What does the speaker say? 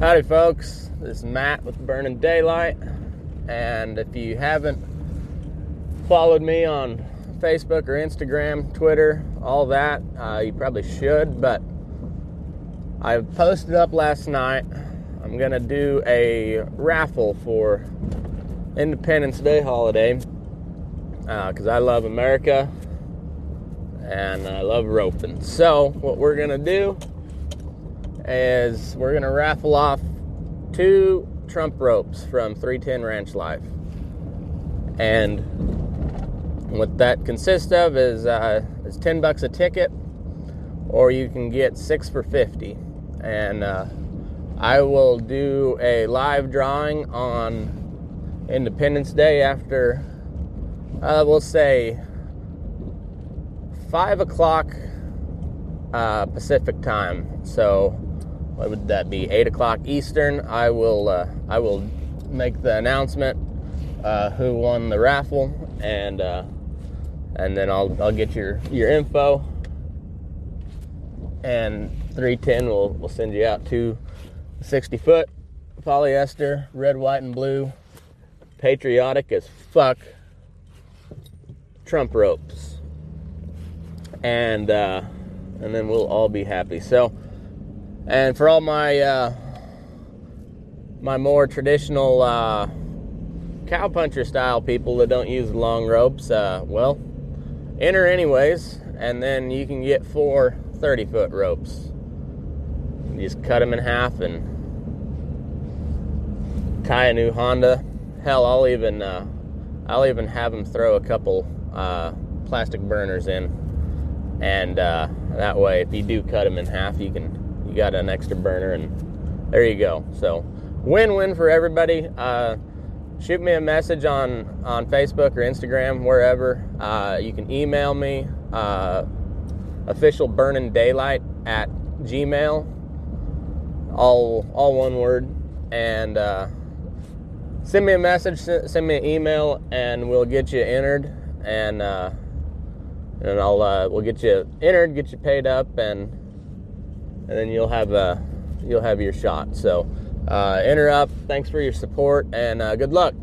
Howdy, folks. This is Matt with Burning Daylight. And if you haven't followed me on Facebook or Instagram, Twitter, all that, uh, you probably should. But I posted up last night. I'm going to do a raffle for Independence Day holiday because uh, I love America and I love roping. So, what we're going to do is we're going to raffle off two Trump ropes from 310 Ranch Life. And what that consists of is, uh, is 10 bucks a ticket, or you can get six for 50. And uh, I will do a live drawing on Independence Day after, uh, we'll say, 5 o'clock uh, Pacific time. So what would that be? Eight o'clock Eastern. I will uh, I will make the announcement uh, who won the raffle, and uh, and then I'll I'll get your your info, and 310 will will send you out to 60 foot polyester, red, white, and blue, patriotic as fuck Trump ropes, and uh, and then we'll all be happy. So. And for all my uh, my more traditional uh, cowpuncher style people that don't use long ropes, uh, well, enter anyways, and then you can get four 30 foot ropes. You just cut them in half and tie a new Honda. Hell, I'll even uh, I'll even have them throw a couple uh, plastic burners in, and uh, that way, if you do cut them in half, you can you got an extra burner, and there you go. So, win-win for everybody. Uh, shoot me a message on on Facebook or Instagram, wherever. Uh, you can email me uh, official burning daylight at Gmail, all all one word, and uh, send me a message, send me an email, and we'll get you entered, and uh, and I'll uh, we'll get you entered, get you paid up, and and then you'll have uh, you'll have your shot. So uh, enter up. Thanks for your support and uh, good luck.